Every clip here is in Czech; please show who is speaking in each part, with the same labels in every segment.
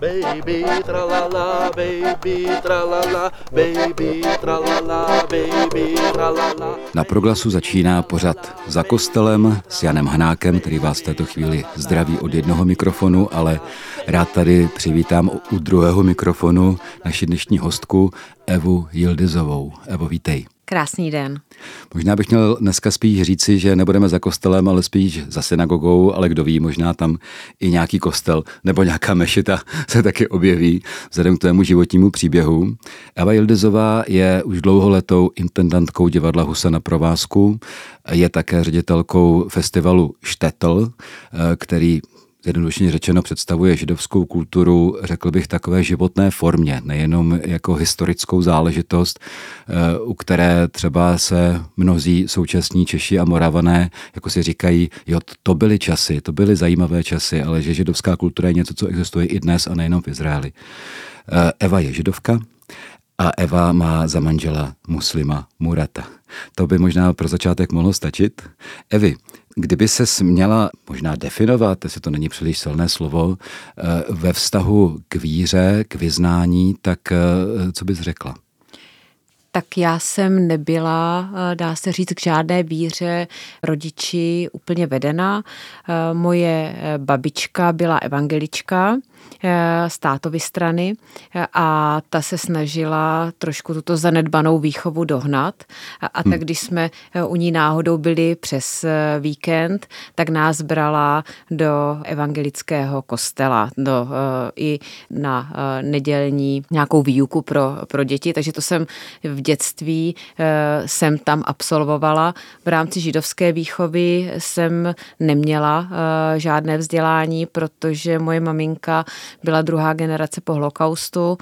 Speaker 1: Baby tralala, baby tralala, baby tralala, baby tralala.
Speaker 2: Na proglasu začíná pořad za kostelem s Janem Hanákem, který vás v této chvíli zdraví od jednoho mikrofonu, ale rád tady přivítám u druhého mikrofonu naši dnešní hostku Evu Jildizovou. Evo, vítej.
Speaker 3: Krásný den.
Speaker 2: Možná bych měl dneska spíš říci, že nebudeme za kostelem, ale spíš za synagogou, ale kdo ví, možná tam i nějaký kostel nebo nějaká mešita se taky objeví vzhledem k tvému životnímu příběhu. Eva Jildizová je už dlouholetou intendantkou divadla Husa na provázku, je také ředitelkou festivalu Štetl, který zjednodušeně řečeno představuje židovskou kulturu, řekl bych, takové životné formě, nejenom jako historickou záležitost, eh, u které třeba se mnozí současní Češi a Moravané, jako si říkají, jo, to byly časy, to byly zajímavé časy, ale že židovská kultura je něco, co existuje i dnes a nejenom v Izraeli. Eh, Eva je židovka, a Eva má za manžela muslima Murata. To by možná pro začátek mohlo stačit. Evi, Kdyby se měla možná definovat, jestli to není příliš silné slovo, eh, ve vztahu k víře, k vyznání, tak eh, co bys řekla?
Speaker 3: Tak já jsem nebyla, eh, dá se říct, k žádné víře rodiči úplně vedena. Moje babička byla evangelička, Eh, z tátovy strany eh, a ta se snažila trošku tuto zanedbanou výchovu dohnat. A tak, hmm. když jsme eh, u ní náhodou byli přes víkend, tak nás brala do evangelického kostela, do, i na nedělní nějakou výuku pro, pro děti, takže to jsem v dětství jsem tam absolvovala. V rámci židovské výchovy jsem neměla žádné vzdělání, protože moje maminka byla druhá generace po holokaustu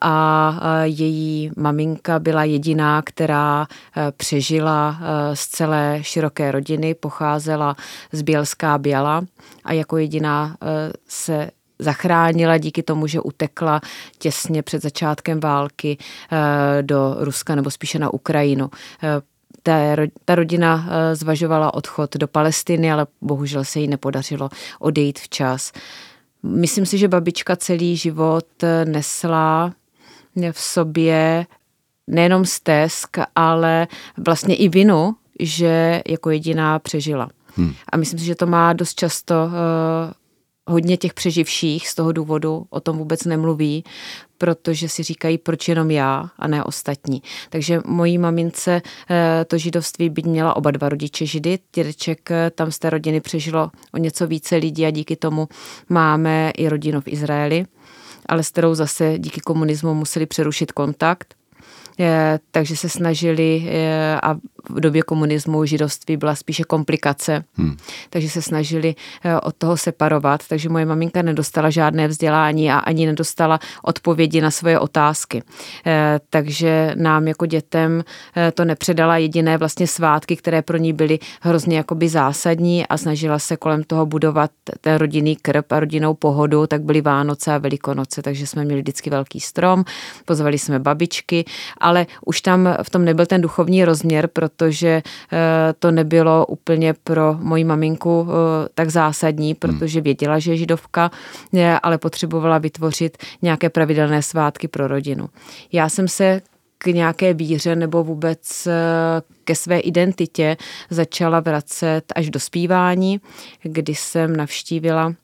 Speaker 3: a její maminka byla jediná, která eh, přežila eh, z celé široké rodiny, pocházela z Bělská Běla a jako jediná se zachránila díky tomu, že utekla těsně před začátkem války do Ruska nebo spíše na Ukrajinu ta, ta rodina zvažovala odchod do Palestiny, ale bohužel se jí nepodařilo odejít včas. Myslím si, že babička celý život nesla v sobě nejenom stesk, ale vlastně i vinu, že jako jediná přežila. Hmm. A myslím si, že to má dost často uh, hodně těch přeživších z toho důvodu o tom vůbec nemluví, protože si říkají, proč jenom já a ne ostatní. Takže mojí mamince eh, to židovství byť měla oba dva rodiče židy. Dědeček eh, tam z té rodiny přežilo o něco více lidí a díky tomu máme i rodinu v Izraeli ale s kterou zase díky komunismu museli přerušit kontakt. Eh, takže se snažili a v době komunismu židovství byla spíše komplikace, hmm. takže se snažili eh, od toho separovat, takže moje maminka nedostala žádné vzdělání a ani nedostala odpovědi na svoje otázky. Eh, takže nám jako dětem eh, to nepředala jediné vlastně svátky, které pro ní byly hrozně jakoby zásadní a snažila se kolem toho budovat ten rodinný krb a rodinnou pohodu, tak byly Vánoce a Velikonoce, takže jsme měli vždycky velký strom, pozvali jsme babičky, ale už tam v tom nebyl ten duchovní rozměr, proto protože eh, to nebylo úplně pro moji maminku eh, tak zásadní, protože věděla, že je židovka, eh, ale potřebovala vytvořit nějaké pravidelné svátky pro rodinu. Já jsem se k nějaké víře nebo vůbec ke své identitě začala vracet až do zpívání, kdy jsem navštívila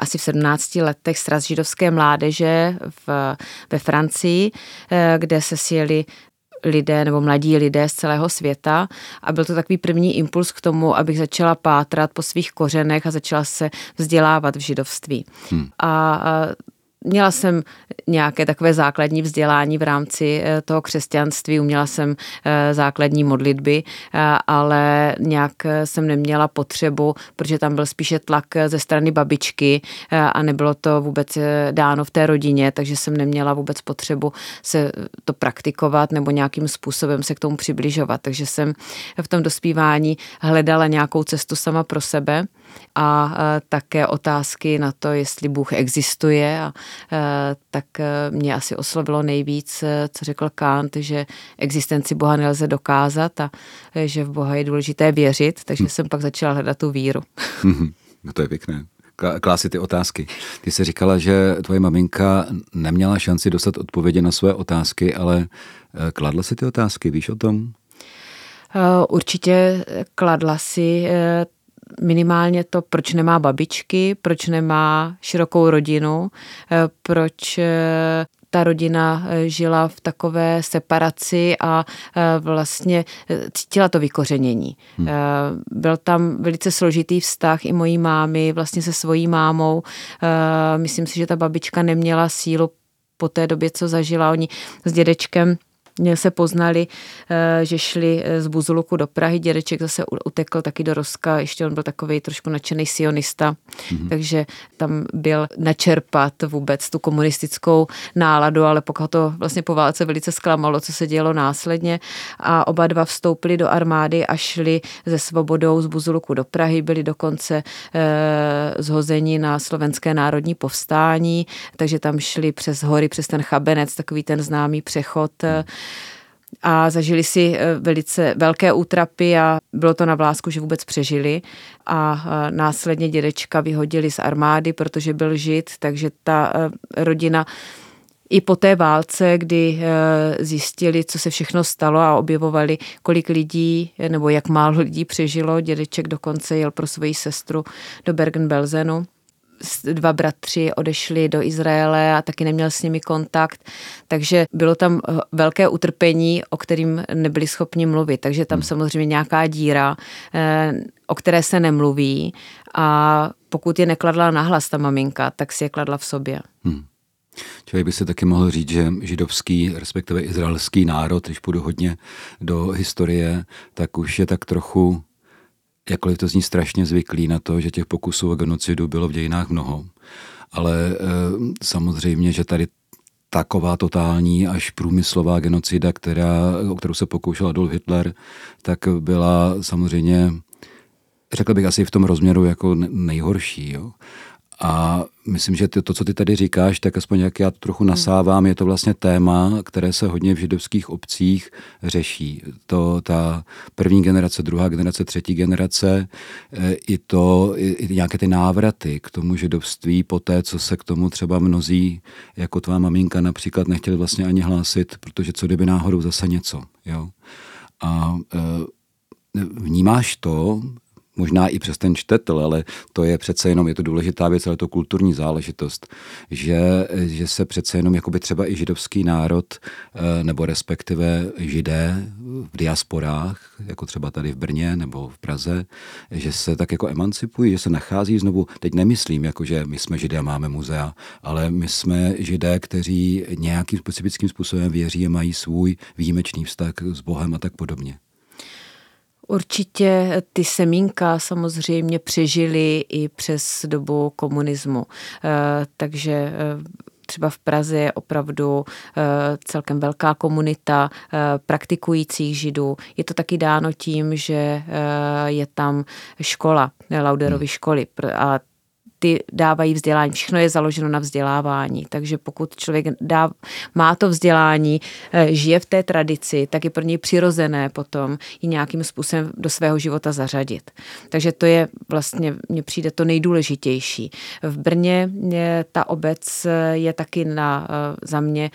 Speaker 3: asi v 17 letech sraz židovské mládeže v, ve Francii, kde se sjeli lidé nebo mladí lidé z celého světa a byl to takový první impuls k tomu, abych začala pátrat po svých kořenech a začala se vzdělávat v židovství. Hmm. A, a Měla jsem nějaké takové základní vzdělání v rámci eh, toho křesťanství, uměla jsem eh, základní modlitby, eh, ale nějak jsem neměla potřebu, protože tam byl spíše tlak ze strany babičky a nebylo to vůbec dáno v té rodině, takže jsem neměla vůbec potřebu se to praktikovat nebo nějakým způsobem se k tomu přibližovat. Takže jsem v tom dospívání hledala nějakou cestu sama pro sebe a také otázky na to, jestli Bůh existuje. A, tak mě asi oslovilo nejvíc, co řekl Kant, že existenci Boha nelze dokázat a že v Boha je důležité věřit, takže jsem pak začala hledat tu víru.
Speaker 2: No to je pěkné klásit ty otázky. Ty jsi říkala, že tvoje maminka neměla šanci dostat odpovědi na své otázky, ale kladla si ty otázky, víš o tom?
Speaker 3: Určitě kladla si minimálně to, proč nemá babičky, proč nemá širokou rodinu, eh, proč eh, ta rodina eh, žila v takové separaci a vlastně cítila to vykořenění. Hmm. Byl tam velice složitý vztah i mojí mámy vlastně se svojí mámou. Myslím si, že ta babička neměla sílu po té době, co zažila. Oni s dědečkem se poznali, eh, že šli eh, z Buzuluku do Prahy, dědeček zase utekl taky do Roska, ještě on byl takový trošku nadšený sionista, mm-hmm. takže tam byl načerpat vůbec tu komunistickou náladu, ale pokud to vlastně po válce velice zklamalo, co se dělo následně. A oba dva vstoupili do armády a šli ze svobodou z Buzuluku do Prahy, byli dokonce eh, zhozeni na slovenské národní povstání, takže tam šli přes hory, přes ten chabenec, takový ten známý přechod, mm a zažili si eh, velice velké útrapy a bylo to na vlásku, že vůbec přežili. A eh, následně dědečka vyhodili z armády, protože byl žid, takže ta eh, rodina i po té válce, kdy zjistili, co se všechno stalo a objevovali, kolik lidí nebo jak málo lidí přežilo, dědeček dokonce jel pro svoji sestru do Bergen-Belsenu dva bratři odešli do Izraele a taky neměl s nimi kontakt, takže bylo tam eh, velké utrpení, o kterým nebyli schopni mluvit, takže tam hmm. samozřejmě nějaká díra, eh, o které se nemluví a pokud je nekladla nahlas ta maminka, tak si je kladla v sobě. Hmm.
Speaker 2: Člověk by se taky mohl říct, že židovský, respektive izraelský národ, když půjdu hodně do historie, tak už je tak trochu jakkoliv to zní strašně zvyklý na to, že těch pokusů o genocidu bylo v dějinách mnoho, ale e, samozřejmě, že tady taková totální až průmyslová genocida, která, o kterou se pokoušel Adolf Hitler, tak byla samozřejmě, řekl bych asi v tom rozměru jako nejhorší. Jo. A myslím, že to, co ty tady říkáš, tak aspoň jak já to trochu nasávám, je to vlastně téma, které se hodně v židovských obcích řeší. To ta první generace, druhá generace, třetí generace, e, i to, i, nějaké ty návraty k tomu židovství po té, co se k tomu třeba mnozí, jako tvá maminka například, nechtěli vlastně ani hlásit, protože co kdyby náhodou zase něco. Jo? A e, vnímáš to, možná i přes ten čtetl, ale to je přece jenom, je to důležitá věc, ale je to kulturní záležitost, že, že se přece jenom jakoby třeba i židovský národ, eh, nebo respektive židé v diasporách, jako třeba tady v Brně nebo v Praze, že se tak jako emancipují, že se nachází znovu, teď nemyslím, jako že my jsme židé a máme muzea, ale my jsme židé, kteří nějakým specifickým způsobem věří a mají svůj výjimečný vztah s Bohem a tak podobně.
Speaker 3: Určitě ty semínka samozřejmě přežily i přes dobu komunismu. Eh, takže eh, třeba v Praze je opravdu eh, celkem velká komunita praktikujících židů. Je to taky dáno tím, že je tam škola, Lauderovy hmm. školy a ty dávají vzdělání. Všechno je založeno na vzdělávání. Takže pokud člověk dá, má to vzdělání, eh, žije v té tradici, tak je pro něj přirozené potom ji nějakým způsobem do svého života zařadit. Takže to je vlastně, mně přijde to nejdůležitější. V Brně ta obec eh, je taky na, eh, za mě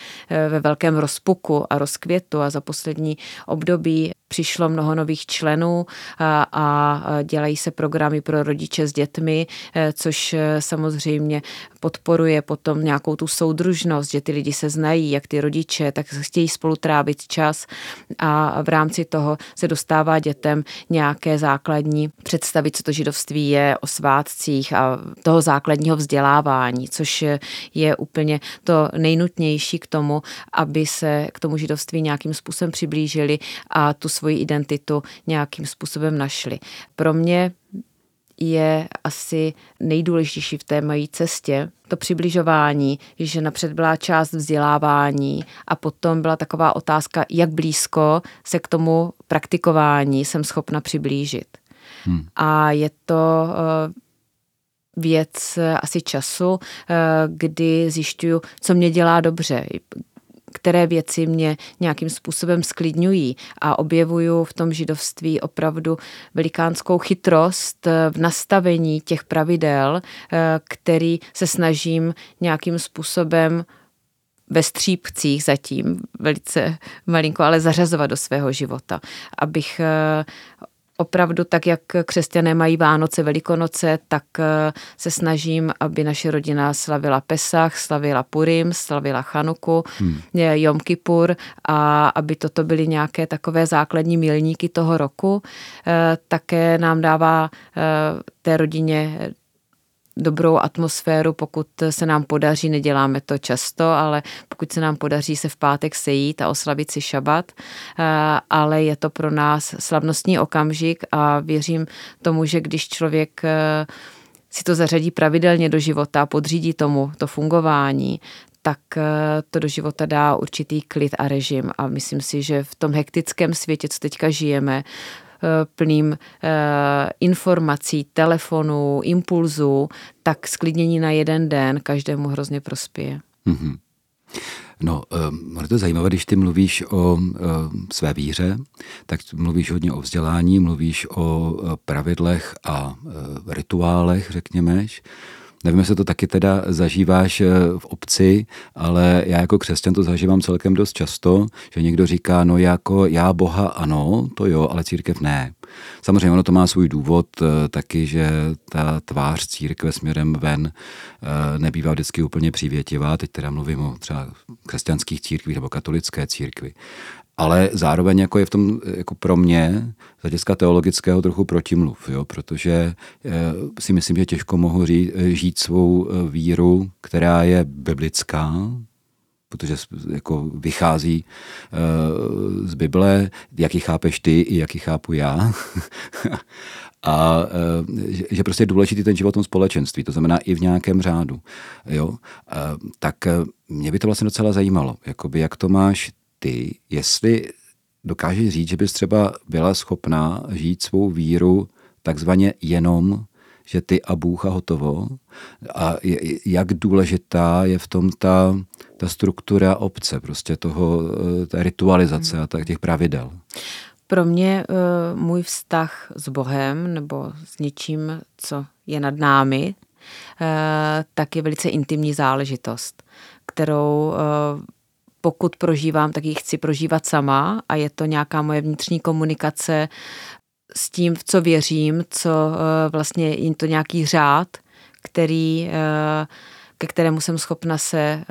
Speaker 3: ve velkém rozpuku a rozkvětu a za poslední období přišlo mnoho nových členů a, a dělají se programy pro rodiče s dětmi, což samozřejmě podporuje potom nějakou tu soudružnost, že ty lidi se znají, jak ty rodiče, tak chtějí spolu trávit čas a v rámci toho se dostává dětem nějaké základní představy, co to židovství je o svátcích a toho základního vzdělávání, což je úplně to nejnutnější k tomu, aby se k tomu židovství nějakým způsobem přiblížili a tu svoji identitu nějakým způsobem našli. Pro mě je asi nejdůležitější v té mojí cestě, to přibližování, že napřed byla část vzdělávání a potom byla taková otázka, jak blízko se k tomu praktikování jsem schopna přiblížit. Hmm. A je to uh, věc asi času, kdy zjišťuju, co mě dělá dobře, které věci mě nějakým způsobem sklidňují a objevuju v tom židovství opravdu velikánskou chytrost v nastavení těch pravidel, který se snažím nějakým způsobem ve střípcích zatím, velice malinko, ale zařazovat do svého života, abych opravdu tak, jak křesťané mají Vánoce, Velikonoce, tak eh, se snažím, aby naše rodina slavila Pesach, slavila Purim, slavila Chanuku, hmm. Jom Kippur a aby toto byly nějaké takové základní milníky toho roku. Eh, také nám dává eh, té rodině dobrou atmosféru, pokud se nám podaří, neděláme to často, ale pokud se nám podaří se v pátek sejít a oslavit si šabat, eh, ale je to pro nás slavnostní okamžik a věřím tomu, že když člověk eh, si to zařadí pravidelně do života, podřídí tomu to fungování, tak eh, to do života dá určitý klid a režim. A myslím si, že v tom hektickém světě, co teďka žijeme, plným eh, informací, telefonů, impulzů, tak sklidnění na jeden den každému hrozně prospěje. Mm-hmm.
Speaker 2: No, um, je to zajímavé, když ty mluvíš o své víře, tak mluvíš hodně o vzdělání, mluvíš o pravidlech a rituálech, řekněme. Nevím, jestli to taky teda zažíváš v obci, ale já jako křesťan to zažívám celkem dost často, že někdo říká, no jako já Boha ano, to jo, ale církev ne. Samozřejmě ono to má svůj důvod taky, že ta tvář církve směrem ven nebývá vždycky úplně přívětivá. Teď teda mluvím o třeba křesťanských církvích nebo katolické církvi ale zároveň jako je v tom jako pro mě z hlediska teologického trochu protimluv, jo, protože eh, si myslím, že těžko mohu ří, eh, žít svou eh, víru, která je biblická, protože jako vychází z Bible, jak ji chápeš ty i jak ji chápu já. a že prostě je důležitý ten život v tom společenství, to znamená i v nějakém řádu. Jo? Tak mě by to vlastně docela zajímalo, jakoby jak to máš ty, jestli dokážeš říct, že bys třeba byla schopná žít svou víru takzvaně jenom, že ty a Bůh a hotovo. A jak důležitá je v tom ta, ta struktura obce, prostě toho, ta ritualizace a těch pravidel.
Speaker 3: Pro mě uh, můj vztah s Bohem nebo s něčím, co je nad námi, uh, tak je velice intimní záležitost, kterou pokud prožívám, tak ji chci prožívat sama a je to nějaká moje vnitřní komunikace s tím, v co věřím, co eh, vlastně je to nějaký řád, který, eh, ke kterému jsem schopna se, eh,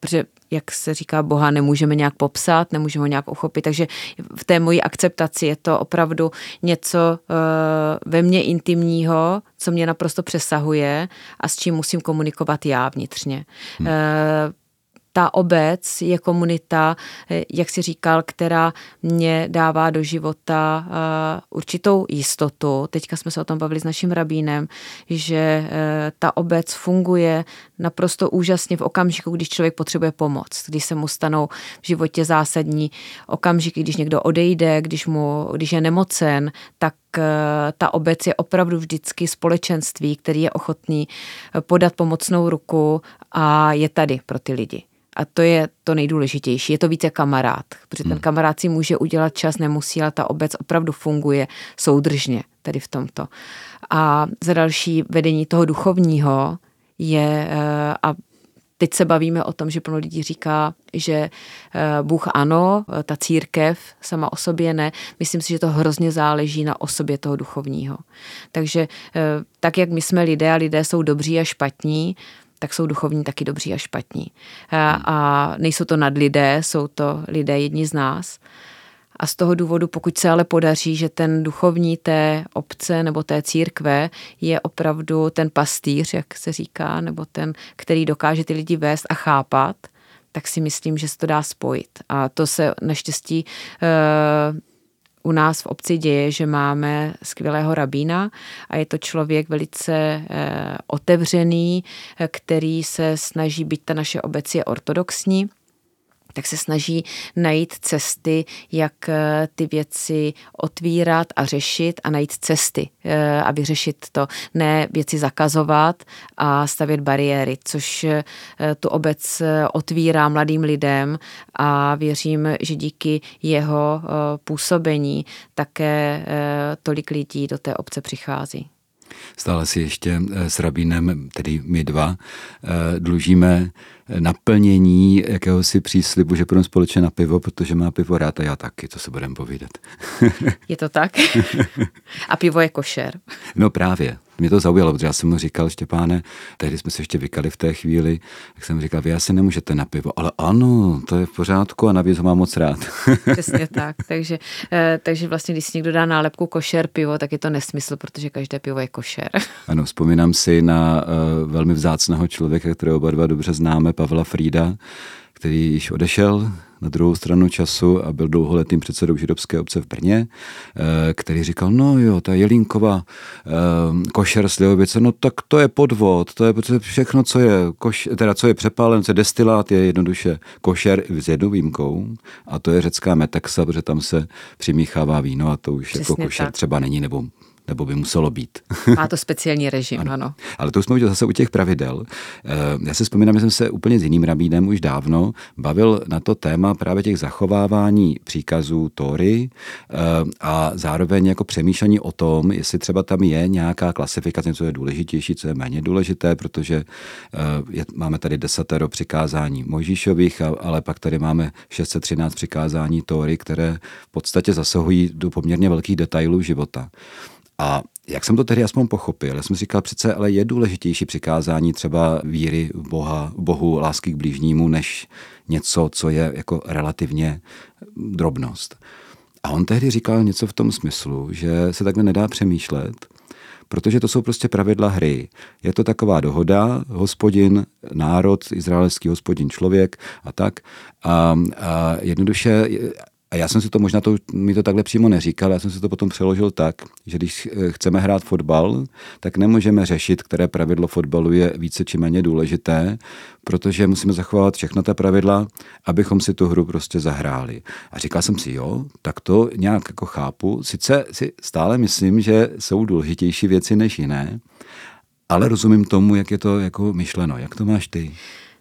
Speaker 3: protože jak se říká, Boha nemůžeme nějak popsat, nemůžeme ho nějak uchopit, takže v té mojí akceptaci je to opravdu něco ve mně intimního, co mě naprosto přesahuje a s čím musím komunikovat já vnitřně. Hmm ta obec je komunita, eh, jak si říkal, která mě dává do života eh, určitou jistotu. Teďka jsme se o tom bavili s naším rabínem, že eh, ta obec funguje naprosto úžasně v okamžiku, když člověk potřebuje pomoc, když se mu stanou v životě zásadní okamžiky, když někdo odejde, když, mu, když je nemocen, tak ta obec je opravdu vždycky společenství, který je ochotný podat pomocnou ruku a je tady pro ty lidi. A to je to nejdůležitější. Je to více kamarád, protože ten hmm. kamarád si může udělat čas, nemusí, ale ta obec opravdu funguje soudržně tady v tomto. A za další vedení toho duchovního je, eh, a teď se bavíme o tom, že plno lidí říká, že eh, Bůh ano, ta církev sama o sobě ne. Myslím si, že to hrozně záleží na osobě toho duchovního. Takže eh, tak, jak my jsme lidé a lidé jsou dobří a špatní, tak jsou duchovní taky dobří a špatní. A nejsou to nadlidé, jsou to lidé jedni z nás. A z toho důvodu, pokud se ale podaří, že ten duchovní té obce nebo té církve je opravdu ten pastýř, jak se říká, nebo ten, který dokáže ty lidi vést a chápat, tak si myslím, že se to dá spojit. A to se naštěstí uh, u nás v obci děje, že máme skvělého rabína a je to člověk velice eh, otevřený, eh, který se snaží být, ta naše obec je ortodoxní, tak se snaží najít cesty, jak eh, ty věci otvírat a řešit a najít cesty eh, a vyřešit to. Ne věci zakazovat a stavět bariéry, což eh, tu obec otvírá mladým lidem a věřím, že díky jeho působení také tolik lidí do té obce přichází.
Speaker 2: Stále si ještě s rabínem, tedy my dva, dlužíme naplnění jakéhosi příslibu, že půjdeme společně na pivo, protože má pivo rád a já taky, to se budeme povídat.
Speaker 3: Je to tak? A pivo je košer.
Speaker 2: No právě. Mě to zaujalo, protože já jsem mu říkal, Štěpáne, tehdy jsme se ještě vykali v té chvíli, tak jsem říkal, vy asi nemůžete na pivo, ale ano, to je v pořádku a navíc ho mám moc rád.
Speaker 3: Přesně tak, takže, eh, takže vlastně, když si někdo dá nálepku košer pivo, tak je to nesmysl, protože každé pivo je košer.
Speaker 2: Ano, vzpomínám si na uh, velmi vzácného člověka, kterého oba dva dobře známe, Pavla Frída, který již odešel na druhou stranu času a byl dlouholetým předsedou židovské obce v Brně, eh, který říkal, no jo, ta Jelínková eh, košer slivovice, no tak to je podvod, to je všechno, co je, koš, teda co je přepálen, co je destilát, je jednoduše košer s jednou výjimkou a to je řecká metaxa, protože tam se přimíchává víno a to už jako Přesně jako košer tak. třeba není, nebo nebo by muselo být.
Speaker 3: Má to speciální režim, ano. ano.
Speaker 2: Ale to jsme už zase u těch pravidel. Eh, já se vzpomínám, že jsem se úplně s jiným rabínem už dávno bavil na to téma právě těch zachovávání příkazů Tory eh, a zároveň jako přemýšlení o tom, jestli třeba tam je nějaká klasifikace, co je důležitější, co je méně důležité, protože eh, je, máme tady desatero přikázání Mojžíšových, ale pak tady máme 613 přikázání Tory, které v podstatě zasahují do poměrně velkých detailů života. A jak jsem to tedy aspoň pochopil, já jsem říkal přece, ale je důležitější přikázání třeba víry v Boha, Bohu, lásky k blížnímu, než něco, co je jako relativně drobnost. A on tehdy říkal něco v tom smyslu, že se takhle nedá přemýšlet, protože to jsou prostě pravidla hry. Je to taková dohoda, hospodin, národ, izraelský hospodin, člověk a tak. A, a jednoduše a já jsem si to možná, to, mi to takhle přímo neříkal, já jsem si to potom přeložil tak, že když eh, chceme hrát fotbal, tak nemůžeme řešit, které pravidlo fotbalu je více či méně důležité, protože musíme zachovávat všechna ta pravidla, abychom si tu hru prostě zahráli. A říkal jsem si, jo, tak to nějak jako chápu. Sice si stále myslím, že jsou důležitější věci než jiné, ale rozumím tomu, jak je to jako myšleno. Jak to máš ty?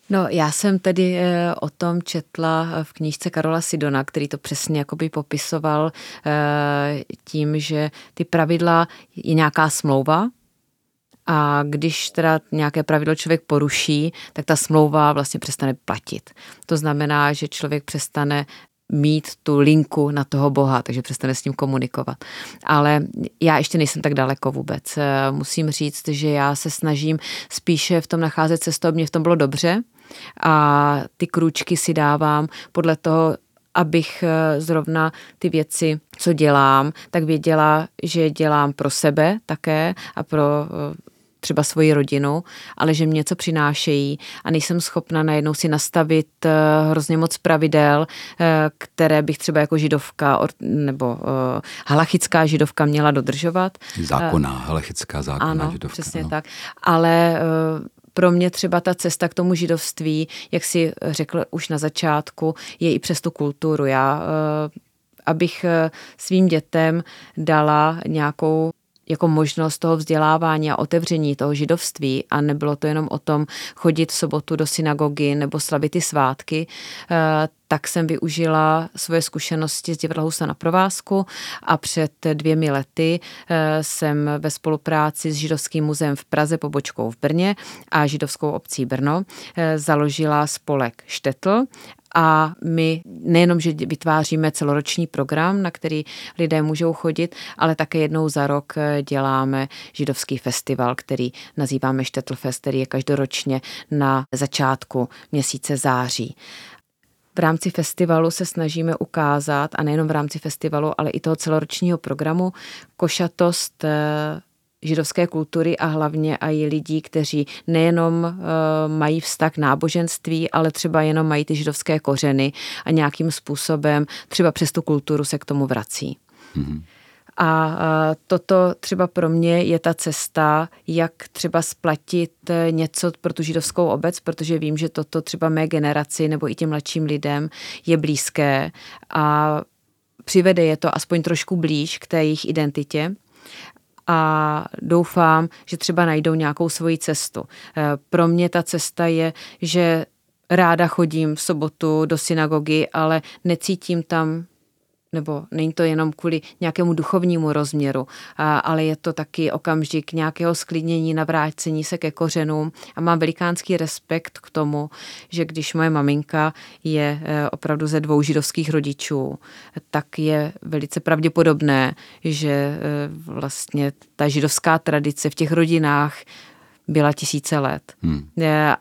Speaker 3: No, já jsem tedy eh, o tom četla v knížce Karola Sidona, který to přesně jakoby popisoval eh, tím, že ty pravidla je nějaká smlouva, a když teda nějaké pravidlo člověk poruší, tak ta smlouva vlastně přestane platit. To znamená, že člověk přestane mít tu linku na toho Boha, takže přestane s ním komunikovat. Ale já ještě nejsem tak daleko vůbec. Eh, musím říct, že já se snažím spíše v tom nacházet cestu, mě v tom bylo dobře, a ty krůčky si dávám podle toho, abych eh, zrovna ty věci, co dělám, tak věděla, že dělám pro sebe také a pro eh, třeba svoji rodinu, ale že mě něco přinášejí a nejsem schopna najednou si nastavit eh, hrozně moc pravidel, které bych třeba jako židovka nebo halachická židovka měla dodržovat.
Speaker 2: Zákonná, halachická zákonná
Speaker 3: ano,
Speaker 2: židovka.
Speaker 3: přesně no. tak. Ale pro mě třeba ta cesta k tomu židovství, jak si řekl už na začátku, je i přes tu kulturu. Já, eh, abych eh, svým dětem dala nějakou jako možnost toho vzdělávání a otevření toho židovství a nebylo to jenom o tom chodit v sobotu do synagogy nebo slavit ty svátky, eh, tak jsem využila svoje zkušenosti z divadla Husa na provázku a před dvěmi lety eh, jsem ve spolupráci s Židovským muzeem v Praze pobočkou v Brně a Židovskou obcí Brno eh, založila spolek Štetl a my nejenom, že vytváříme celoroční program, na který lidé můžou chodit, ale také jednou za rok eh, děláme židovský festival, který nazýváme Štetlfest, který je každoročně na začátku měsíce září. V rámci festivalu se snažíme ukázat, a nejenom v rámci festivalu, ale i toho celoročního programu, košatost eh, židovské kultury a hlavně i lidí, kteří nejenom uh, mají vztah náboženství, ale třeba jenom mají ty židovské kořeny a nějakým způsobem třeba přes tu kulturu se k tomu vrací. Mm-hmm. A toto třeba pro mě je ta cesta, jak třeba splatit e, něco pro tu židovskou obec, protože vím, že toto třeba mé generaci nebo i těm mladším lidem je blízké a přivede je to aspoň trošku blíž k té jejich identitě a doufám, že třeba najdou nějakou svoji cestu. E, pro mě ta cesta je, že ráda chodím v sobotu do synagogy, ale necítím tam nebo není to jenom kvůli nějakému duchovnímu rozměru, ale je to taky okamžik nějakého sklidnění, navrácení se ke kořenům a mám velikánský respekt k tomu, že když moje maminka je e, opravdu ze dvou židovských rodičů, tak je velice pravděpodobné, že e, vlastně ta židovská tradice v těch rodinách byla tisíce let. Hmm.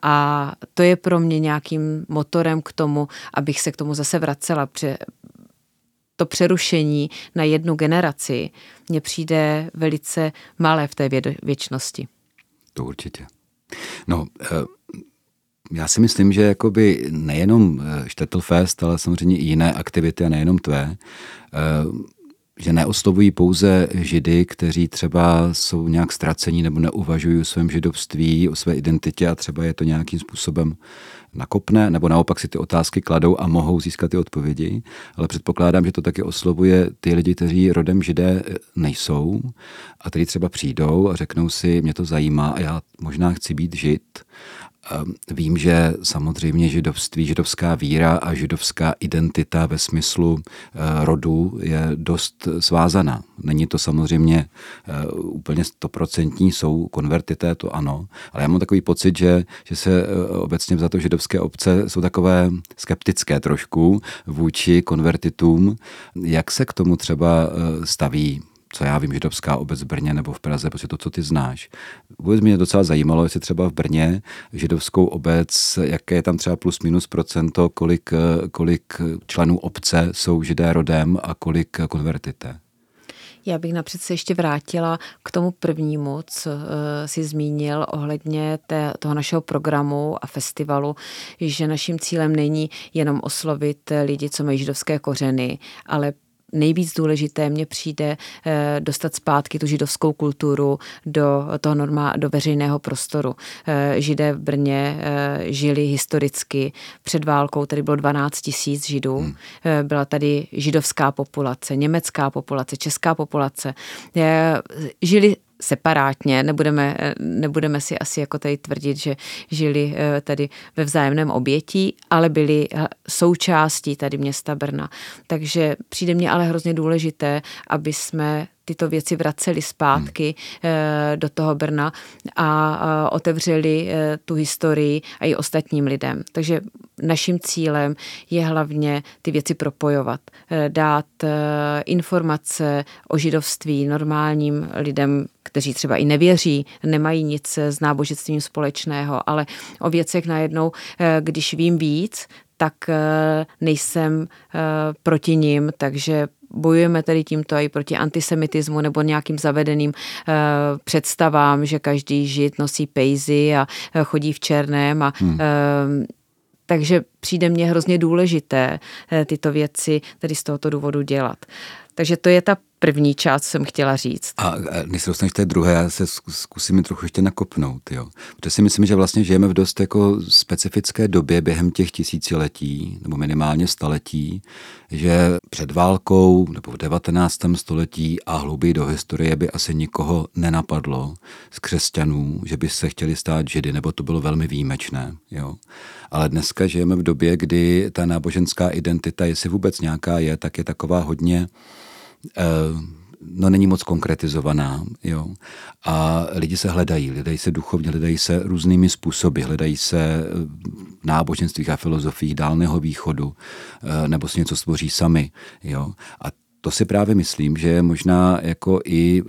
Speaker 3: A to je pro mě nějakým motorem k tomu, abych se k tomu zase vracela, protože to přerušení na jednu generaci mně přijde velice malé v té věčnosti.
Speaker 2: To určitě. No, eh, já si myslím, že jakoby nejenom Štettlfest, ale samozřejmě i jiné aktivity a nejenom tvé, eh, že neoslovují pouze židy, kteří třeba jsou nějak ztracení nebo neuvažují o svém židovství, o své identitě a třeba je to nějakým způsobem nakopne, nebo naopak si ty otázky kladou a mohou získat ty odpovědi, ale předpokládám, že to taky oslovuje ty lidi, kteří rodem židé nejsou a kteří třeba přijdou a řeknou si, mě to zajímá a já možná chci být žid vím, že samozřejmě židovství, židovská víra a židovská identita ve smyslu eh, rodu je dost svázaná. Není to samozřejmě eh, úplně stoprocentní, jsou konvertité, to ano, ale já mám takový pocit, že, že se eh, obecně za to židovské obce jsou takové skeptické trošku vůči konvertitům. Jak se k tomu třeba staví co já vím, židovská obec v Brně nebo v Praze, prostě to, co ty znáš. Vůbec mě docela zajímalo, jestli třeba v Brně židovskou obec, jaké je tam třeba plus minus procento, kolik, kolik členů obce jsou židé rodem a kolik konvertité.
Speaker 3: Já bych napřed se ještě vrátila k tomu prvnímu, co uh, si zmínil ohledně té, toho našeho programu a festivalu, že naším cílem není jenom oslovit lidi, co mají židovské kořeny, ale nejvíc důležité mně přijde eh, dostat zpátky tu židovskou kulturu do toho normá, do veřejného prostoru. Eh, Židé v Brně eh, žili historicky před válkou, tady bylo 12 tisíc židů. Hmm. Byla tady židovská populace, německá populace, česká populace. Žili separátně, nebudeme, nebudeme si asi jako tady tvrdit, že žili eh, tady ve vzájemném obětí, ale byli eh, součástí tady města Brna. Takže přijde mně ale hrozně důležité, aby jsme tyto věci vraceli zpátky hmm. do toho Brna a otevřeli eh, tu historii a i ostatním lidem. Takže naším cílem je hlavně ty věci propojovat, eh, dát informace o židovství normálním lidem, kteří třeba i nevěří, nemají nic s náboženstvím společného, ale o věcech najednou, když vím víc, tak nejsem proti ním, takže bojujeme tedy tímto i proti antisemitismu nebo nějakým zavedeným uh, představám, že každý žid nosí pejzy a uh, chodí v černém a hmm. uh, takže přijde mně hrozně důležité tyto věci tedy z tohoto důvodu dělat. Takže to je ta první část, jsem chtěla říct.
Speaker 2: A než se dostaneš té druhé, já se zkusím mi trochu ještě nakopnout. Jo. Protože si myslím, že vlastně žijeme v dost jako specifické době během těch tisíciletí, nebo minimálně staletí, že před válkou nebo v 19. století a hlouběji do historie by asi nikoho nenapadlo z křesťanů, že by se chtěli stát židy, nebo to bylo velmi výjimečné. Jo. Ale dneska žijeme v době, kdy ta náboženská identita, jestli vůbec nějaká je, tak je taková hodně no není moc konkretizovaná. Jo. A lidi se hledají, hledají se duchovně, hledají se různými způsoby, hledají se v náboženstvích a filozofiích dálného východu, eh, nebo si něco stvoří sami. Jo. A to si právě myslím, že je možná jako i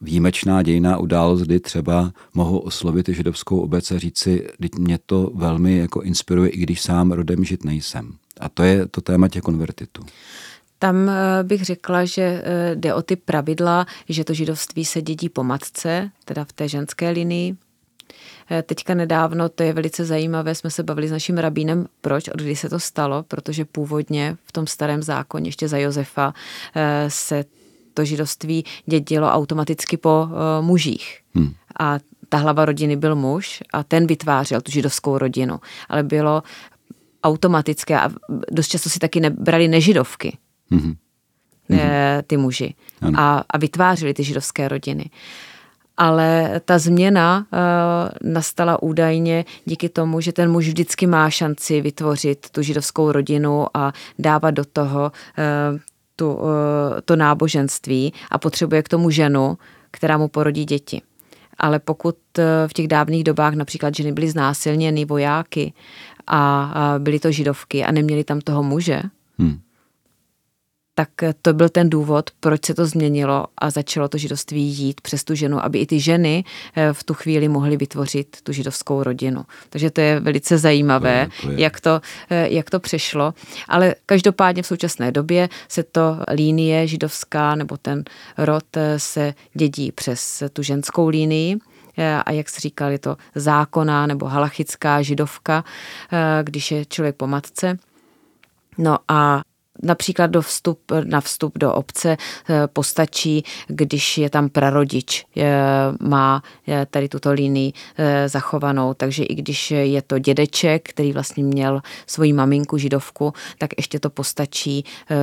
Speaker 2: výjimečná dějná událost, kdy třeba mohu oslovit židovskou obec a říct si, mě to velmi jako inspiruje, i když sám rodem žid nejsem. A to je to téma těch konvertitů.
Speaker 3: Tam eh, bych řekla, že eh, jde o ty pravidla, že to židovství se dědí po matce, teda v té ženské linii. Eh, teďka nedávno, to je velice zajímavé, jsme se bavili s naším rabínem, proč, od kdy se to stalo, protože původně v tom starém zákoně ještě za Josefa se to židovství dědilo automaticky po mužích. Hmm. A ta hlava rodiny byl muž a ten vytvářel tu židovskou rodinu. Ale bylo automatické a dost často si taky nebrali nežidovky. Hmm. Ty muži. A, a vytvářeli ty židovské rodiny. Ale ta změna uh, nastala údajně díky tomu, že ten muž vždycky má šanci vytvořit tu židovskou rodinu a dávat do toho uh, tu, uh, to náboženství a potřebuje k tomu ženu, která mu porodí děti. Ale pokud v těch dávných dobách například ženy byly znásilněny vojáky a byly to židovky a neměli tam toho muže, hmm tak to byl ten důvod, proč se to změnilo a začalo to židovství jít přes tu ženu, aby i ty ženy eh, v tu chvíli mohly vytvořit tu židovskou rodinu. Takže to je velice zajímavé, to je, to je. Jak, to, eh, jak to přešlo. Ale každopádně v současné době se to línie židovská nebo ten rod eh, se dědí přes tu ženskou línii a jak se říkal, je to zákonná nebo halachická židovka, když je člověk po matce. No a Například do vstup, na vstup do obce eh, postačí, když je tam prarodič, má tady tuto linii eh, zachovanou, takže i když je to dědeček, který vlastně měl svoji maminku židovku, tak ještě to postačí eh,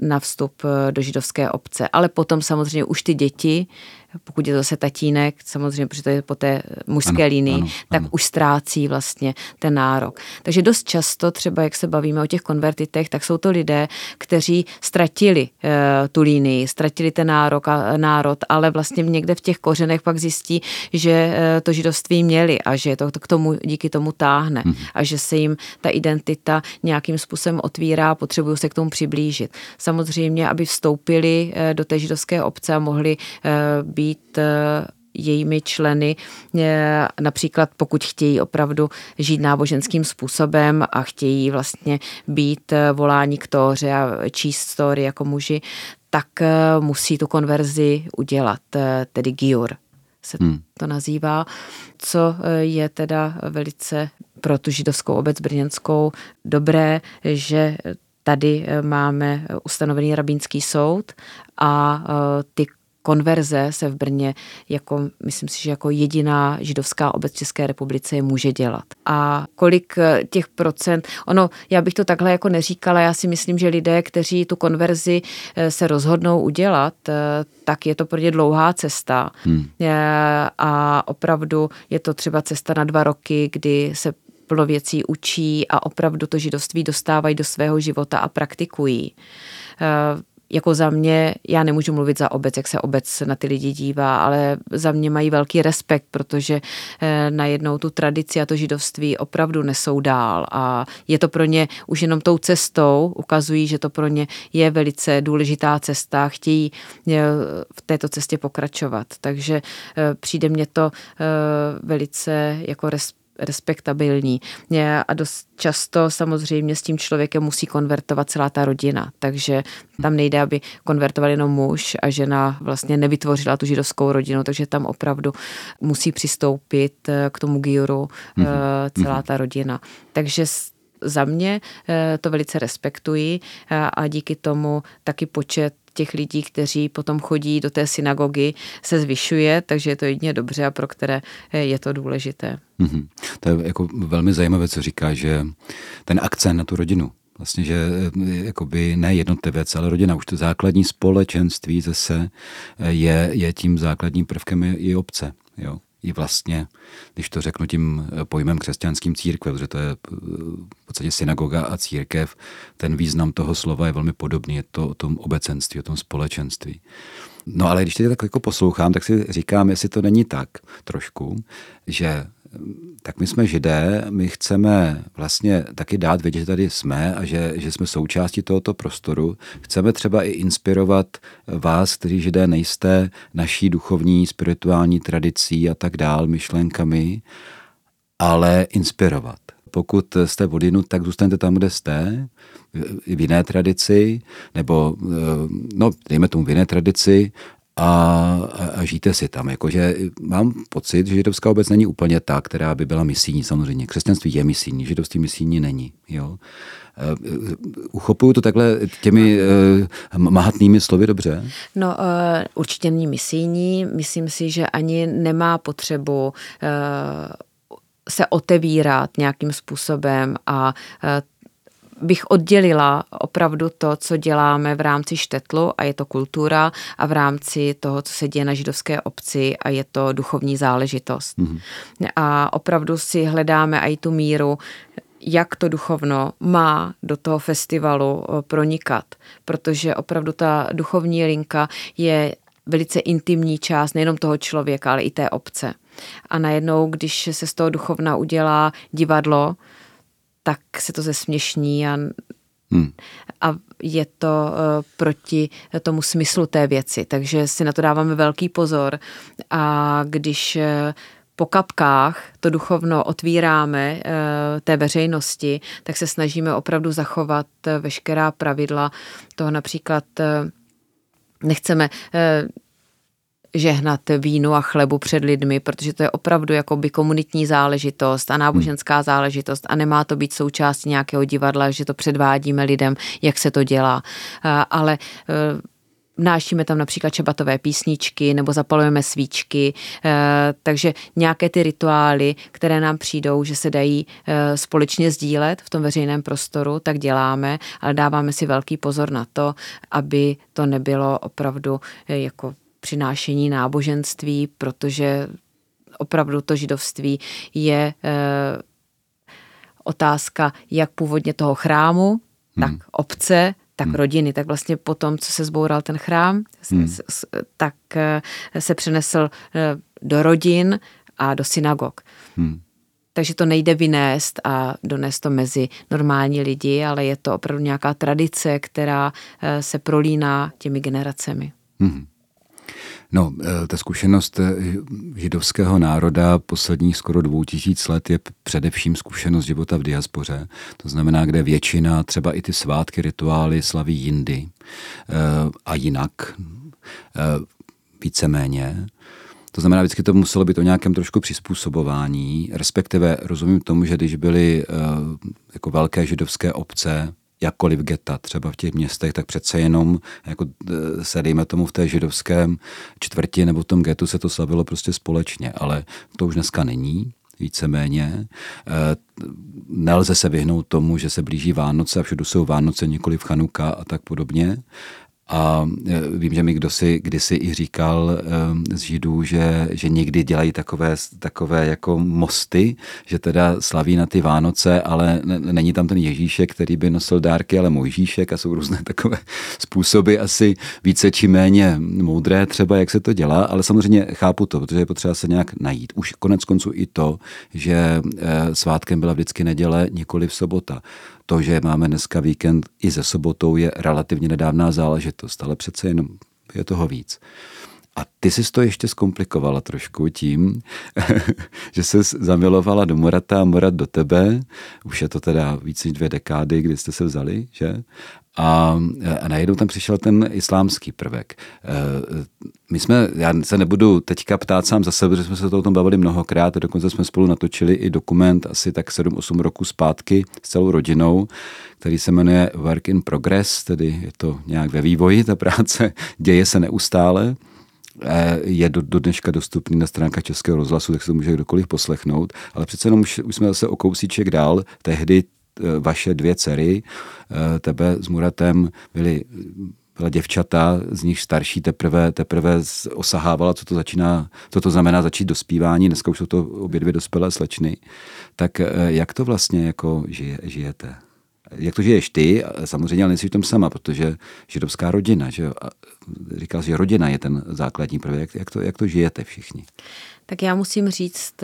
Speaker 3: na vstup do židovské obce. Ale potom samozřejmě už ty děti pokud je to zase tatínek, samozřejmě, protože to je po té mužské ano, linii, ano, tak ano. už ztrácí vlastně ten nárok. Takže dost často, třeba jak se bavíme o těch konvertitech, tak jsou to lidé, kteří ztratili uh, tu linii, ztratili ten nárok a národ, ale vlastně někde v těch kořenech pak zjistí, že uh, to židovství měli a že to k tomu díky tomu táhne hmm. a že se jim ta identita nějakým způsobem otvírá a potřebují se k tomu přiblížit. Samozřejmě, aby vstoupili uh, do té židovské obce a mohli být být eh, jejími členy, eh, například pokud chtějí opravdu žít náboženským způsobem a chtějí vlastně být eh, volání k tóře a číst story jako muži, tak musí tu konverzi udělat, tedy giur se hmm. to nazývá, co je teda velice pro tu židovskou obec brněnskou dobré, že tady máme ustanovený rabínský soud a ty konverze se v Brně jako, myslím si, že jako jediná židovská obec České republice je může dělat. A kolik eh, těch procent, ono, já bych to takhle jako neříkala, já si myslím, že lidé, kteří tu konverzi eh, se rozhodnou udělat, eh, tak je to pro ně dlouhá cesta. Hmm. A opravdu je to třeba cesta na dva roky, kdy se plno věcí učí a opravdu to židovství dostávají do svého života a praktikují jako za mě, já nemůžu mluvit za obec, jak se obec na ty lidi dívá, ale za mě mají velký respekt, protože eh, najednou tu tradici a to židovství opravdu nesou dál a je to pro ně už jenom tou cestou, ukazují, že to pro ně je velice důležitá cesta, chtějí eh, v této cestě pokračovat. Takže eh, přijde mně to velice jako respekt respektabilní. A dost často samozřejmě s tím člověkem musí konvertovat celá ta rodina, takže tam nejde, aby konvertoval jenom muž a žena vlastně nevytvořila tu židovskou rodinu, takže tam opravdu musí přistoupit eh, k tomu giuru mm-hmm. celá ta rodina. Takže za mě eh, to velice respektuji a díky tomu taky počet těch lidí, kteří potom chodí do té synagogy, se zvyšuje, takže je to jedině dobře a pro které je to důležité. Mm-hmm.
Speaker 2: To je jako velmi zajímavé, co říká, že ten akcent na tu rodinu, vlastně, že eh, jakoby ne jednotlivec, ale rodina, už to základní společenství zase eh, je, je tím základním prvkem i obce. Jo i vlastně, když to řeknu tím eh, pojmem křesťanským církve, protože to je eh, v podstatě synagoga a církev, ten význam toho slova je velmi podobný, je to o tom obecenství, o tom společenství. No ale když teď tak jako poslouchám, tak si říkám, jestli to není tak trošku, že tak my jsme židé, my chceme vlastně taky dát vědět, že tady jsme a že, že jsme součástí tohoto prostoru. Chceme třeba i inspirovat vás, kteří židé nejste, naší duchovní, spirituální tradicí a tak dál, myšlenkami, ale inspirovat. Pokud jste odinut, tak zůstaňte tam, kde jste, v jiné tradici, nebo no, dejme tomu v jiné tradici, a, a, a žijte si tam. Jakože mám pocit, že židovská obec není úplně ta, která by byla misijní samozřejmě. Křesťanství je misijní, židovství misijní není. Jo? Eh, uchopuju to takhle těmi uh, mahatnými slovy dobře?
Speaker 3: No, uh, určitě není misijní. Myslím si, že ani nemá potřebu uh, se otevírat nějakým způsobem a bych oddělila opravdu to, co děláme v rámci štetlu a je to kultura a v rámci toho, co se děje na židovské obci a je to duchovní záležitost. Mm-hmm. A opravdu si hledáme i tu míru, jak to duchovno má do toho festivalu eh, pronikat, protože opravdu ta duchovní linka je velice intimní část nejenom toho člověka, ale i té obce. A najednou, když se z toho duchovna udělá divadlo, tak se to zesměšní a, hmm. a je to uh, proti tomu smyslu té věci. Takže si na to dáváme velký pozor a když uh, po kapkách to duchovno otvíráme uh, té veřejnosti, tak se snažíme opravdu zachovat veškerá pravidla toho například nechceme žehnat vínu a chlebu před lidmi, protože to je opravdu jakoby komunitní záležitost a náboženská hmm. záležitost a nemá to být součástí nějakého divadla, že to předvádíme lidem, jak se to dělá. Ale e, Vnášíme tam například čebatové písničky nebo zapalujeme svíčky, e, takže nějaké ty rituály, které nám přijdou, že se dají společně sdílet v tom veřejném prostoru, tak děláme, ale dáváme si velký pozor na to, aby to nebylo opravdu jako přinášení náboženství, protože opravdu to židovství je e, otázka jak původně toho chrámu, hmm. tak obce, tak hmm. rodiny. Tak vlastně po tom, co se zboural ten chrám, hmm. tak e, se přenesl e, do rodin a do synagog. Hmm. Takže to nejde vynést a donést to mezi normální lidi, ale je to opravdu nějaká tradice, která se prolíná těmi generacemi. Hmm.
Speaker 2: No, eh, ta zkušenost eh, židovského národa posledních skoro dvou tisíc let je především zkušenost života v diaspoře. To znamená, kde většina, třeba i ty svátky, rituály slaví jindy eh, a jinak, víceméně. To znamená, vždycky to muselo být o nějakém trošku přizpůsobování, respektive rozumím tomu, že když byly jako velké židovské obce, jakkoliv geta třeba v těch městech, tak přece jenom jako e, se dejme tomu v té židovském čtvrti nebo v tom getu se to slavilo prostě společně, ale to už dneska není víceméně. E, nelze se vyhnout tomu, že se blíží Vánoce a všude jsou Vánoce, nikoli v Chanuka a tak podobně. A e, vím, že mi kdo si kdysi i říkal z Židů, že, že někdy dělají takové, takové jako mosty, že teda slaví na ty Vánoce, ale není tam ten Ježíšek, který by nosil dárky, ale Mojžíšek a jsou různé takové způsoby asi více či méně moudré třeba, jak se to dělá, ale samozřejmě chápu to, protože je potřeba se nějak najít. Už konec konců i to, že e, svátkem byla vždycky neděle, nikoli v sobota. To, že máme dneska víkend i ze sobotou, je relativně nedávná záležitost, ale přece jenom je toho víc. A ty jsi to ještě zkomplikovala trošku tím, že se zamilovala do Morata a Morat do tebe. Už je to teda víc než dvě dekády, kdy jste se vzali, že? A, a najednou tam přišel ten islámský prvek. E, my jsme, já se nebudu teďka ptát sám za sebe, že jsme se to o tom bavili mnohokrát, dokonce jsme spolu natočili i dokument asi tak 7-8 roku zpátky s celou rodinou, který se jmenuje Work in Progress, tedy je to nějak ve vývoji, ta práce děje se neustále je do, do dneška dostupný na stránkách Českého rozhlasu, tak se to může kdokoliv poslechnout, ale přece jenom už, už jsme zase o kousíček dál. Tehdy Eh, vaše dvě dcery, eh, tebe s Muratem, byly byla děvčata, z nich starší teprve, teprve osahávala, co to začíná, co to znamená začít dospívání, dneska už jsou to obě dvě dospělé slečny. Tak eh, jak to vlastně jako žije, žijete? Jak to žiješ ty? Samozřejmě, ale nejsi v tom sama, protože židovská rodina, že jo? říkal, že rodina je ten základní prvek. Jak to, jak to žijete všichni?
Speaker 3: Tak já musím říct,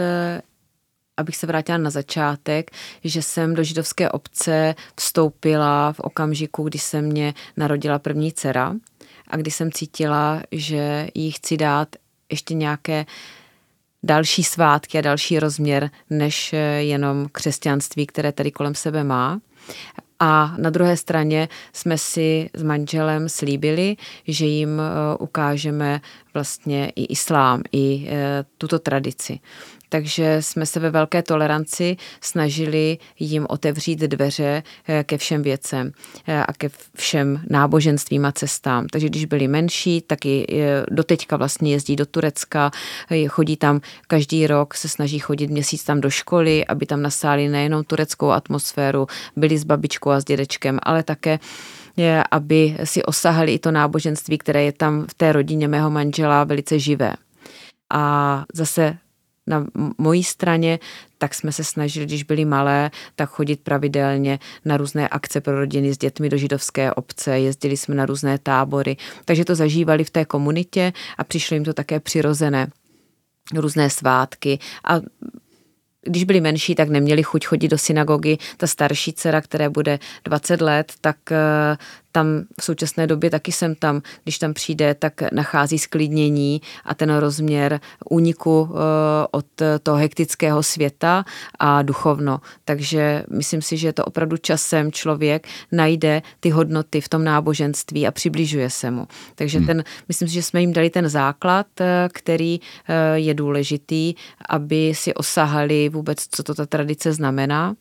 Speaker 3: abych se vrátila na začátek, že jsem do židovské obce vstoupila v okamžiku, kdy se mě narodila první dcera a kdy jsem cítila, že jí chci dát ještě nějaké další svátky a další rozměr, než jenom křesťanství, které tady kolem sebe má. A na druhé straně jsme si s manželem slíbili, že jim ukážeme vlastně i islám, i tuto tradici takže jsme se ve velké toleranci snažili jim otevřít dveře eh, ke všem věcem eh, a ke všem náboženstvím a cestám. Takže když byli menší, tak i doteďka vlastně jezdí do Turecka, chodí tam každý rok, se snaží chodit měsíc tam do školy, aby tam nasáli nejenom tureckou atmosféru, byli s babičkou a s dědečkem, ale také aby si osahali i to náboženství, které je tam v té rodině mého manžela velice živé. A zase na mojí straně, tak jsme se snažili, když byli malé, tak chodit pravidelně na různé akce pro rodiny s dětmi do židovské obce, jezdili jsme na různé tábory, takže to zažívali v té komunitě a přišlo jim to také přirozené. Různé svátky. A když byli menší, tak neměli chuť chodit do synagogy. Ta starší dcera, které bude 20 let, tak eh, tam v současné době taky jsem tam, když tam přijde, tak nachází sklidnění a ten rozměr úniku eh, od toho hektického světa a duchovno. Takže myslím si, že to opravdu časem člověk najde ty hodnoty v tom náboženství a přibližuje se mu. Takže hmm. ten, myslím si, že jsme jim dali ten základ, eh, který eh, je důležitý, aby si osahali vůbec, co to ta tradice znamená.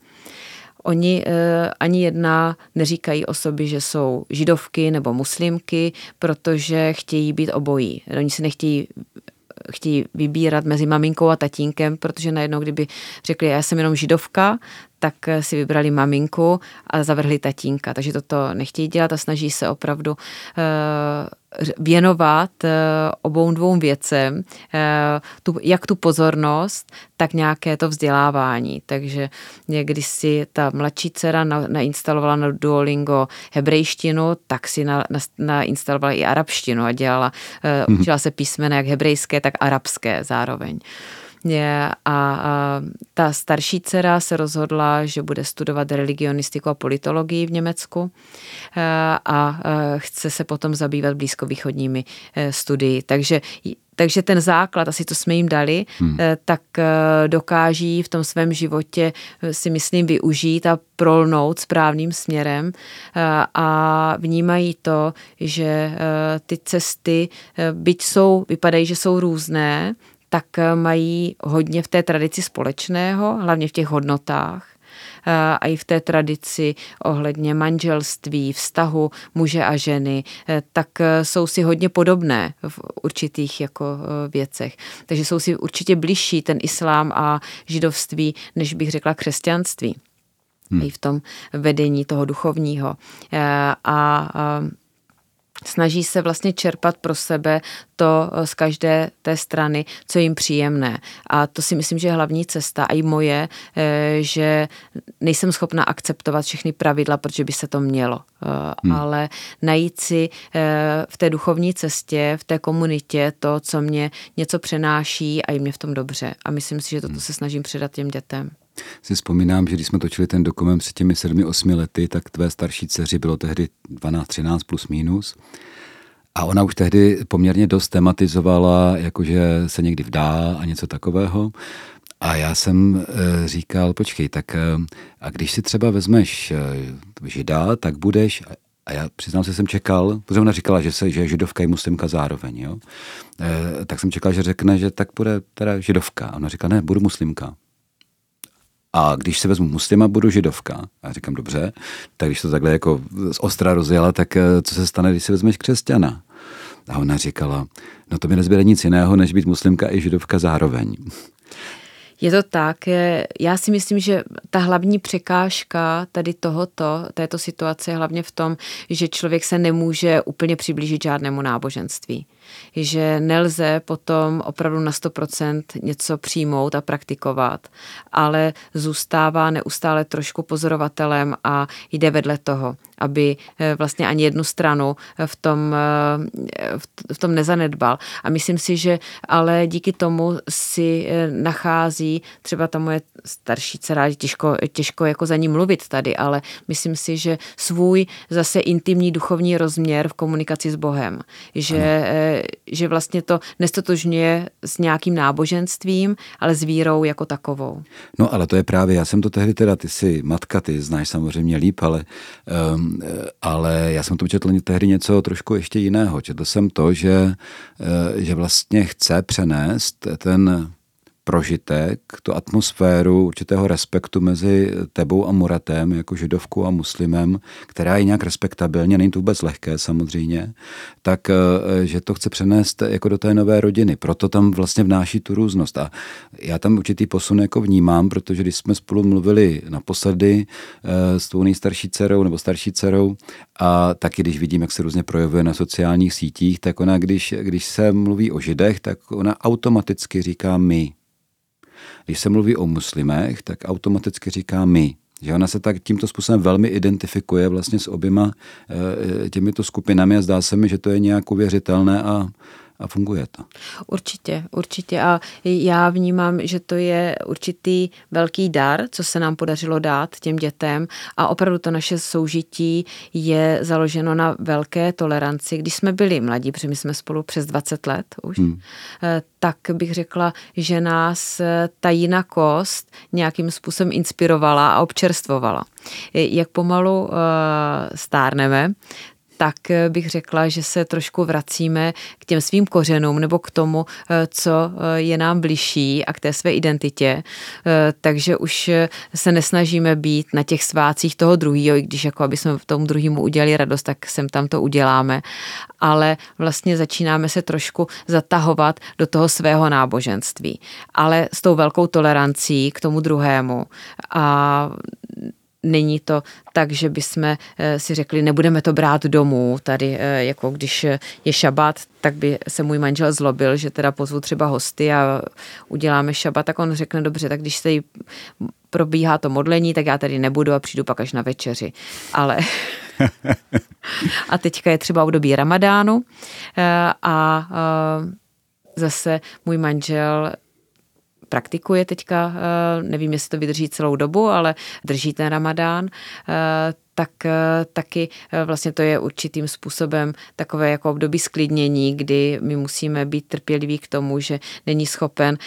Speaker 3: Oni eh, ani jedna neříkají o sobě, že jsou židovky nebo muslimky, protože chtějí být obojí. Oni si nechtějí chtějí vybírat mezi maminkou a tatínkem, protože najednou, kdyby řekli, já jsem jenom židovka, tak si vybrali maminku a zavrhli tatínka. Takže toto nechtějí dělat a snaží se opravdu eh, věnovat eh, obou dvou věcem, eh, tu, jak tu pozornost, tak nějaké to vzdělávání. Takže když si ta mladší dcera na, nainstalovala na Duolingo hebrejštinu, tak si na, na, nainstalovala i arabštinu a dělala, mm-hmm. učila se písmena jak hebrejské, tak arabské zároveň. A, a ta starší dcera se rozhodla, že bude studovat religionistiku a politologii v Německu a, a chce se potom zabývat blízkovýchodními e, studii. Takže takže ten základ, asi to jsme jim dali, hmm. Tak dokáží v tom svém životě si myslím využít a prolnout správným směrem a vnímají to, že ty cesty, byť jsou, vypadají, že jsou různé, tak eh, mají hodně v té tradici společného, hlavně v těch hodnotách eh, a i v té tradici ohledně manželství, vztahu muže a ženy, eh, tak jsou si hodně podobné v určitých jako věcech. Takže jsou si určitě bližší ten islám a židovství, než bych řekla křesťanství. Hmm. I v tom vedení toho duchovního. A, a snaží se vlastně čerpat pro sebe to eh, z každé té strany, co jim příjemné. A to si myslím, že je hlavní cesta, a i moje, eh, že nejsem schopna akceptovat všechny pravidla, protože by se to mělo. Eh, hmm. Ale najít si v té duchovní cestě, v té komunitě to, co mě něco přenáší a je mě v tom dobře. A myslím si, že toto hmm. se snažím předat těm dětem
Speaker 2: si vzpomínám, že když jsme točili ten dokument před těmi sedmi, osmi lety, tak tvé starší dceři bylo tehdy 12, 13 plus minus. A ona už tehdy poměrně dost tematizovala, jakože se někdy vdá a něco takového. A já jsem e, říkal, počkej, tak e, a když si třeba vezmeš e, žida, tak budeš, a já přiznám se, jsem čekal, protože ona říkala, že, se, že je židovka i muslimka zároveň, jo? E, tak jsem čekal, že řekne, že tak bude teda židovka. A ona říká, ne, budu muslimka. A když se vezmu muslima, budu židovka. A já říkám, dobře, tak když to takhle jako z ostra rozjela, tak eh, co se stane, když si vezmeš křesťana? A ona říkala, no to mi nezbyde nic jiného, než být muslimka i židovka zároveň.
Speaker 3: Je to tak. Já si myslím, že ta hlavní překážka tady tohoto, této situace je hlavně v tom, že člověk se nemůže úplně přiblížit žádnému náboženství že nelze potom opravdu na 100% něco přijmout a praktikovat, ale zůstává neustále trošku pozorovatelem a jde vedle toho, aby eh, vlastně ani jednu stranu v tom, eh, v tom nezanedbal. A myslím si, že ale díky tomu si eh, nachází třeba ta moje starší dcera, těžko, těžko jako za ní mluvit tady, ale myslím si, že svůj zase intimní duchovní rozměr v komunikaci s Bohem, že že vlastně to nestotožňuje s nějakým náboženstvím, ale s vírou jako takovou.
Speaker 2: No ale to je právě, já jsem to tehdy teda, ty jsi matka, ty znáš samozřejmě líp, ale, um, ale já jsem to četl tehdy něco trošku ještě jiného. Četl jsem to, že, že vlastně chce přenést ten prožitek, tu atmosféru určitého respektu mezi tebou a Muratem, jako židovkou a muslimem, která je nějak respektabilně, není to vůbec lehké samozřejmě, tak eh, že to chce přenést jako do té nové rodiny. Proto tam vlastně vnáší tu různost. A já tam určitý posun jako vnímám, protože když jsme spolu mluvili naposledy eh, s tvou nejstarší dcerou nebo starší dcerou a taky když vidím, jak se různě projevuje na sociálních sítích, tak ona, když, když se mluví o židech, tak ona automaticky říká my. Když se mluví o muslimech, tak automaticky říká my. Že ona se tak tímto způsobem velmi identifikuje vlastně s oběma e, těmito skupinami a zdá se mi, že to je nějak uvěřitelné a a funguje to.
Speaker 3: Určitě, určitě. A já vnímám, že to je určitý velký dar, co se nám podařilo dát těm dětem a opravdu to naše soužití je založeno na velké toleranci. Když jsme byli mladí, protože my jsme spolu přes 20 let už, hmm. Eh, tak bych řekla, že nás eh, ta jinakost nějakým způsobem inspirovala a občerstvovala. Jak pomalu eh, stárneme, tak eh, bych řekla, že se trošku vracíme k těm svým kořenům nebo k tomu, eh, co eh, je nám bližší a k té své identitě. Takže už se nesnažíme být na těch svácích toho druhého, i když jako aby jsme tomu druhému udělali radost, tak sem tam to uděláme. Ale vlastně začínáme se trošku zatahovat do toho svého náboženství. Ale s tou velkou tolerancí k tomu druhému. A Není to tak, že bychom eh, si řekli, nebudeme to brát domů, tady eh, jako když je šabat, tak by se můj manžel zlobil, že teda pozvu třeba hosty a uděláme šabat, tak on řekne, dobře, tak když se jí probíhá to modlení, tak já tady nebudu a přijdu pak až na večeři. Ale a teďka je třeba období ramadánu eh, a zase můj manžel praktikuje teďka, eh, nevím, jestli to vydrží celou dobu, ale drží ten ramadán, eh, tak eh, taky vlastně to je určitým způsobem takové jako období sklidnění, kdy my musíme být trpěliví k tomu, že není schopen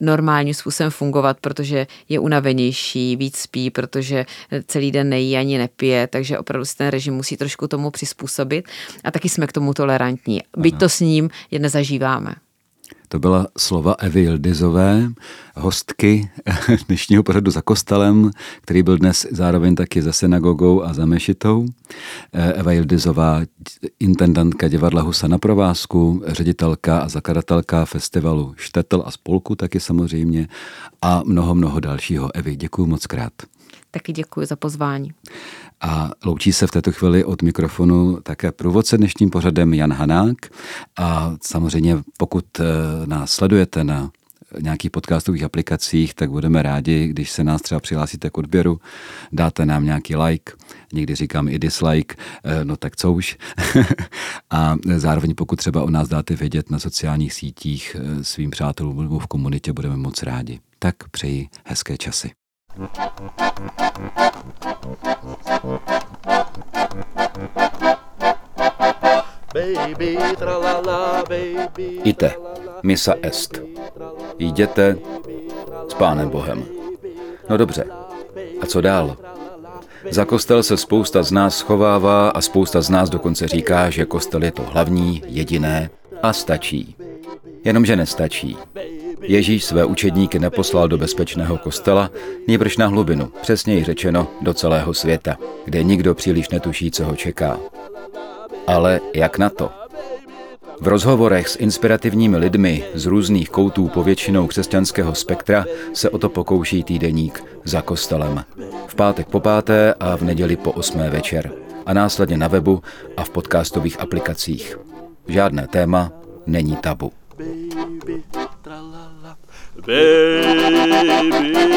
Speaker 3: normálním způsobem fungovat, protože je unavenější, víc spí, protože celý den nejí ani nepije, takže opravdu si ten režim musí trošku tomu přizpůsobit a taky jsme k tomu tolerantní. Byť to s ním je nezažíváme.
Speaker 2: To byla slova Evy Jildizové, hostky dnešního pořadu za kostelem, který byl dnes zároveň taky za synagogou a za mešitou. Eva Jildizová, intendantka divadla Husa na provázku, ředitelka a zakladatelka festivalu Štetl a spolku taky samozřejmě a mnoho, mnoho dalšího. Evi, děkuji moc krát.
Speaker 3: Taky děkuji za pozvání.
Speaker 2: A loučí se v této chvíli od mikrofonu také průvodce dnešním pořadem Jan Hanák. A samozřejmě pokud eh, nás sledujete na nějakých podcastových aplikacích, tak budeme rádi, když se nás třeba přihlásíte k odběru, dáte nám nějaký like, někdy říkám i dislike, eh, no tak co už. a zároveň pokud třeba o nás dáte vědět na sociálních sítích eh, svým přátelům nebo v komunitě, budeme moc rádi. Tak přeji hezké časy. Ite, misa est. Jděte s Pánem Bohem. No dobře, a co dál? Za kostel se spousta z nás schovává a spousta z nás dokonce říká, že kostel je to hlavní, jediné a stačí. Jenomže nestačí. Ježíš své učedníky neposlal do bezpečného kostela, nýbrž na hlubinu, přesněji řečeno do celého světa, kde nikdo příliš netuší, co ho čeká. Ale jak na to? V rozhovorech s inspirativními lidmi z různých koutů povětšinou křesťanského spektra se o to pokouší týdeník za kostelem. V pátek po páté a v neděli po osmé večer. A následně na webu a v podcastových aplikacích. Žádné téma není tabu. Baby, baby.